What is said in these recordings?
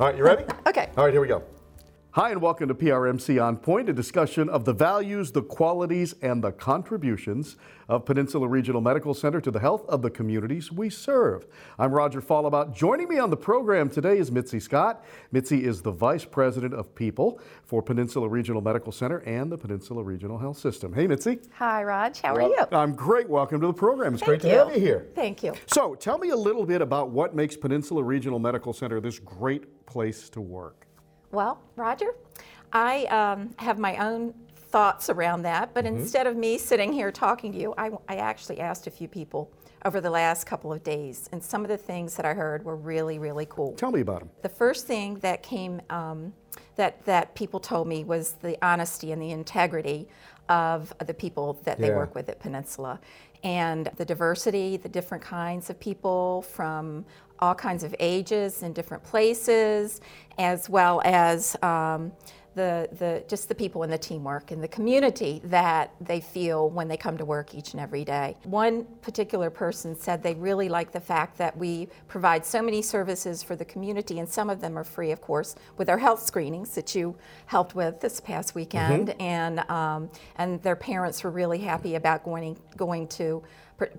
All right, you ready? Okay. All right, here we go. Hi, and welcome to PRMC On Point, a discussion of the values, the qualities, and the contributions of Peninsula Regional Medical Center to the health of the communities we serve. I'm Roger Follebout. Joining me on the program today is Mitzi Scott. Mitzi is the Vice President of People for Peninsula Regional Medical Center and the Peninsula Regional Health System. Hey, Mitzi. Hi, Raj. How are you? I'm great. Welcome to the program. It's Thank great to have you here. Thank you. So, tell me a little bit about what makes Peninsula Regional Medical Center this great place to work. Well, Roger, I um, have my own thoughts around that, but instead of me sitting here talking to you, I, I actually asked a few people over the last couple of days, and some of the things that I heard were really, really cool. Tell me about them. The first thing that came um, that that people told me was the honesty and the integrity of the people that they Yeah. work with at Peninsula, and the diversity, the different kinds of people from all kinds of ages and different places, as well as. Um, the, the just the people in the teamwork and the community that they feel when they come to work each and every day. One particular person said they really like the fact that we provide so many services for the community, and some of them are free, of course, with our health screenings that you helped with this past weekend, and um, and their parents were really happy about going going to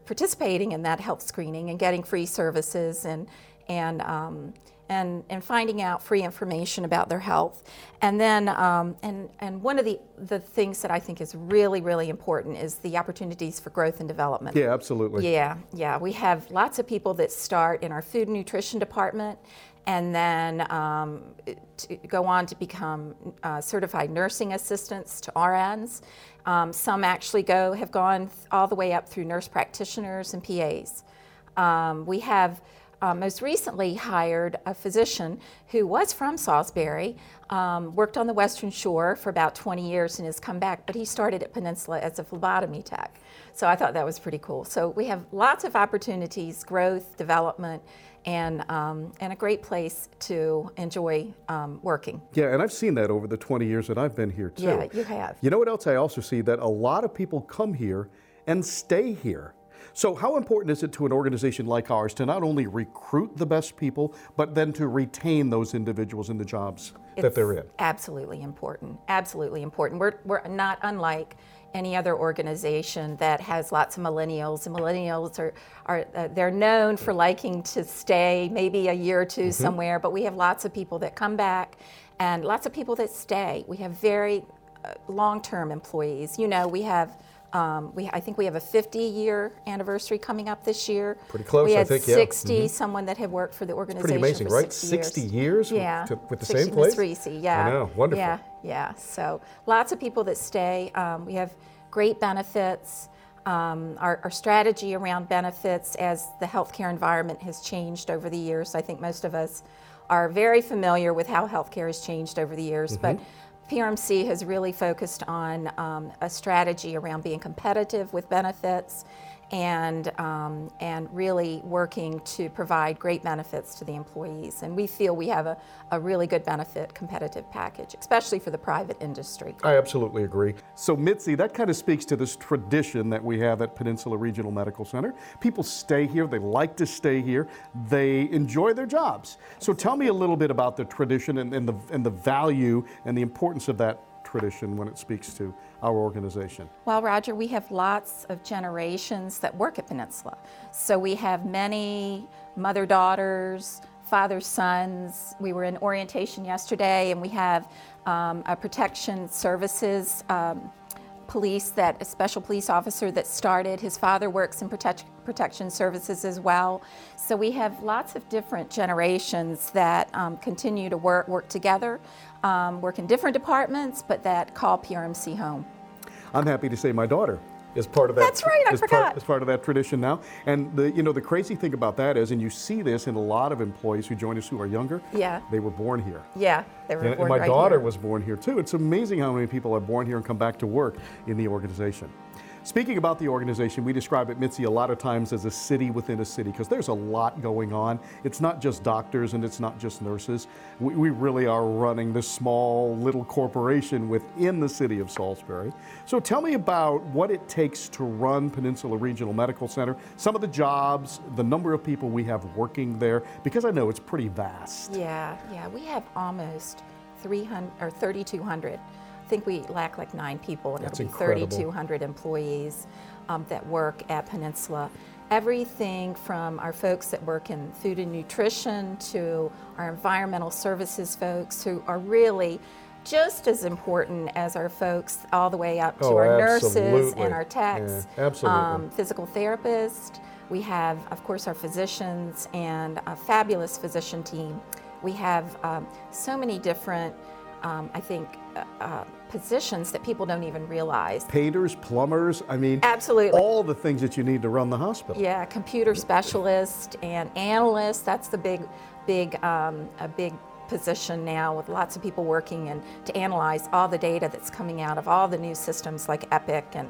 participating in that health screening and getting free services and and um, and, and finding out free information about their health. And then, um, and, and one of the, the things that I think is really, really important is the opportunities for growth and development. Yeah, absolutely. Yeah, yeah. We have lots of people that start in our food and nutrition department and then um, to go on to become uh, certified nursing assistants to RNs. Um, some actually go have gone all the way up through nurse practitioners and PAs. Um, we have uh, most recently hired a physician who was from Salisbury, um, worked on the Western Shore for about 20 years and has come back, but he started at Peninsula as a phlebotomy tech. So I thought that was pretty cool. So we have lots of opportunities, growth, development, and, um, and a great place to enjoy um, working. Yeah, and I've seen that over the 20 years that I've been here too. Yeah, you have. You know what else I also see? That a lot of people come here and stay here. So, how important is it to an organization like ours to not only recruit the best people, but then to retain those individuals in the jobs that they're in? Absolutely important. Absolutely important. We're, we're not unlike any other organization that has lots of millennials. And millennials are, are uh, they're known for liking to stay maybe a year or 2 Mm-hmm. somewhere, but we have lots of people that come back and lots of people that stay. We have very uh, long-term employees. You know, we have. Um, we, I think we have a 50-year anniversary coming up this year. Pretty close, We I had think, yeah. 60, someone that had worked for the organization Pretty amazing, for right? 60 years. 60 years with- yeah. to- with the 60 same place? Reese, yeah. I know, wonderful. Yeah, yeah. So lots of people that stay. Um, we have great benefits. Um, our, our strategy around benefits as the healthcare environment has changed over the years. I think most of us are very familiar with how healthcare has changed over the years, but PRMC has really focused on um, a strategy around being competitive with benefits and, um, and really working to provide great benefits to the employees. And we feel we have a, a really good benefit competitive package, especially for the private industry. I absolutely agree. So, Mitzi, that kind of speaks to this tradition that we have at Peninsula Regional Medical Center. People stay here, they like to stay here, they enjoy their jobs. So, tell me a little bit about the tradition and, and, the, and the value and the importance of that tradition when it speaks to our organization. Well, Roger, we have lots of generations that work at Peninsula. So we have many mother daughters, father sons. We were in orientation yesterday, and we have um, a protection services. Um, police that a special police officer that started. His father works in protect, protection services as well. So we have lots of different generations that um, continue to work work together um, work in different departments but that call prmc home. I'm happy to say my daughter is part of that. That's right, I is forgot. Part, is part of that tradition now. And the you know the crazy thing about that is, and you see this in a lot of employees who join us who are younger. Yeah. They were born here. yeah they were And, and my right daughter here. was born here too. It's amazing how many people are born here and come back to work in the organization. Speaking about the organization, we describe it, Mitzi, a lot of times as a city within a city because there's a lot going on. It's not just doctors and it's not just nurses. We, we really are running this small little corporation within the city of Salisbury. So tell me about what it takes to run Peninsula Regional Medical Center, some of the jobs, the number of people we have working there, because I know it's pretty vast. Yeah, yeah, we have almost 300 or 3,200. I think we lack like nine people, and That's it'll be incredible. 3,200 employees um, that work at Peninsula. Everything from our folks that work in food and nutrition to our environmental services folks who are really just as important as our folks, all the way up to Oh, our nurses and our techs, Yeah, absolutely. um, physical therapists. We have, of course, our physicians and a fabulous physician team. We have um, so many different, um, I think, uh, uh, positions that people don't even realize. Painters, plumbers, I mean, Absolutely. all the things that you need to run the hospital. Yeah, computer specialist and analyst. That's the big, big, um, a big position now with lots of people working and to analyze all the data that's coming out of all the new systems like Epic and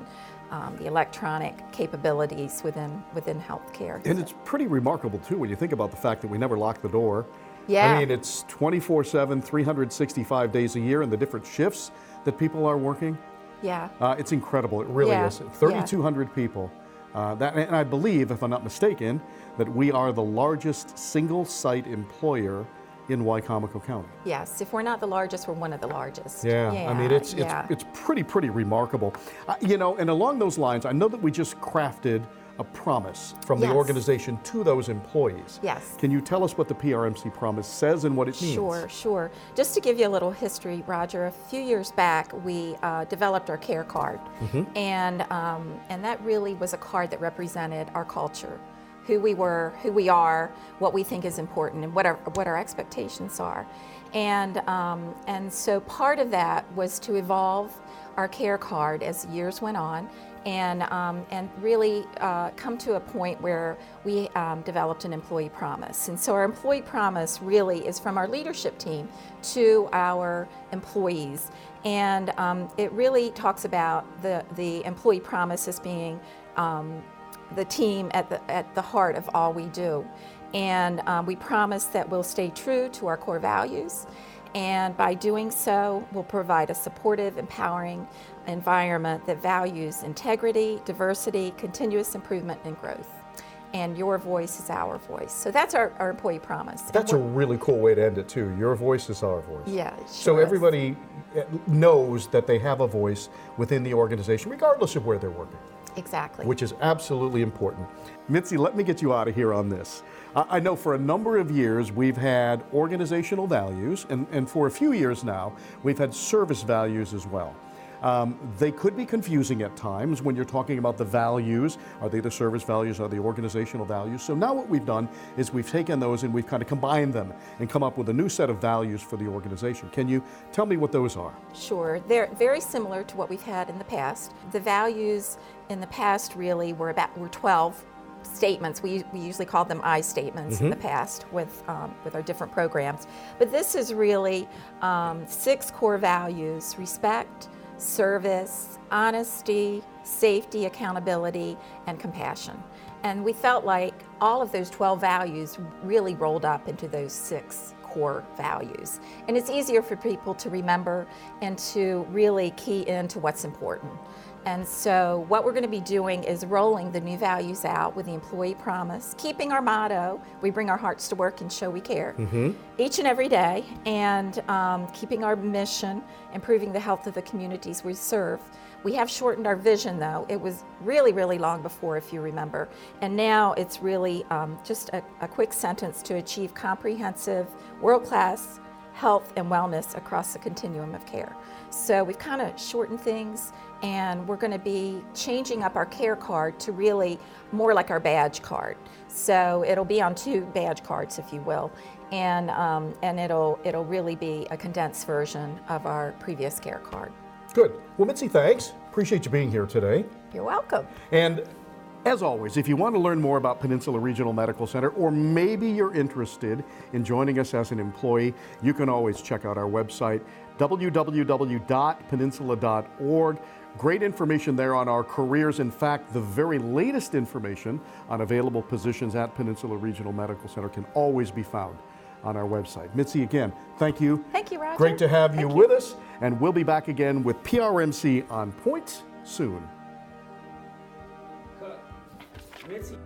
um, the electronic capabilities within within healthcare. And it's pretty remarkable too when you think about the fact that we never lock the door. Yeah. I mean, it's 24 7, 365 days a year, and the different shifts that people are working. Yeah. Uh, it's incredible. It really Yeah, is. yeah. 3,200 people. Uh, that, and I believe, if I'm not mistaken, that we are the largest single site employer in Wicomico County. Yes. If we're not the largest, we're one of the largest. Yeah. I mean, it's, yeah. it's, it's pretty, pretty remarkable. Uh, you know, and along those lines, I know that we just crafted a promise from the organization to those employees. Yes. Can you tell us what the PRMC promise says and what it means? Sure, sure. Just to give you a little history, Roger, a few years back we uh, developed our care card, and um, and that really was a card that represented our culture, who we were, who we are, what we think is important, and what our what our expectations are, and um, and so part of that was to evolve our care card as years went on. And, um, and really uh, come to a point where we um, developed an employee promise. And so our employee promise really is from our leadership team to our employees. And um, it really talks about the, the employee promise as being um, the team at the, at the heart of all we do. And um, we promise that we'll stay true to our core values. And by doing so, we'll provide a supportive, empowering environment that values integrity, diversity, continuous improvement, and growth. And your voice is our voice. So that's our, our employee promise. That's a really cool way to end it, too. Your voice is our voice. Yeah, So sure is. everybody uh, knows that they have a voice within the organization, regardless of where they're working. Exactly. which is absolutely important. Mitzi, let me get you out of here on this. I I know for a number of years we've had organizational values, and, and for a few years now we've had service values as well. Um, they could be confusing at times when you're talking about the values. Are they the service values? Are they organizational values? So now what we've done is we've taken those and we've kind of combined them and come up with a new set of values for the organization. Can you tell me what those are? Sure. They're very similar to what we've had in the past. The values in the past really were about were 12 statements. We, we usually called them I statements in the past with um, with our different programs. But this is really um, six core values: respect, service, honesty, safety, accountability, and compassion. And we felt like all of those 12 values really rolled up into those six core values. And it's easier for people to remember and to really key into what's important. And so, what we're going to be doing is rolling the new values out with the employee promise, keeping our motto, we bring our hearts to work and show we care, each and every day, and um, keeping our mission, improving the health of the communities we serve. We have shortened our vision, though. It was really, really long before, if you remember. And now it's really um, just a, a quick sentence to achieve comprehensive, world class health and wellness across the continuum of care. So we've kind of shortened things, and we're going to be changing up our care card to really more like our badge card. So it'll be on two badge cards, if you will, and um, and it'll it'll really be a condensed version of our previous care card. Good. Well, Mitzi, thanks. Appreciate you being here today. You're welcome. And as always, if you want to learn more about Peninsula Regional Medical Center, or maybe you're interested in joining us as an employee, you can always check out our website, www.peninsula.org. Great information there on our careers. In fact, the very latest information on available positions at Peninsula Regional Medical Center can always be found on our website. Mitzi, again, thank you. Thank you, Roger. Great to have you Thank you. with us, and we'll be back again with PRMC on Point soon. Mitzi.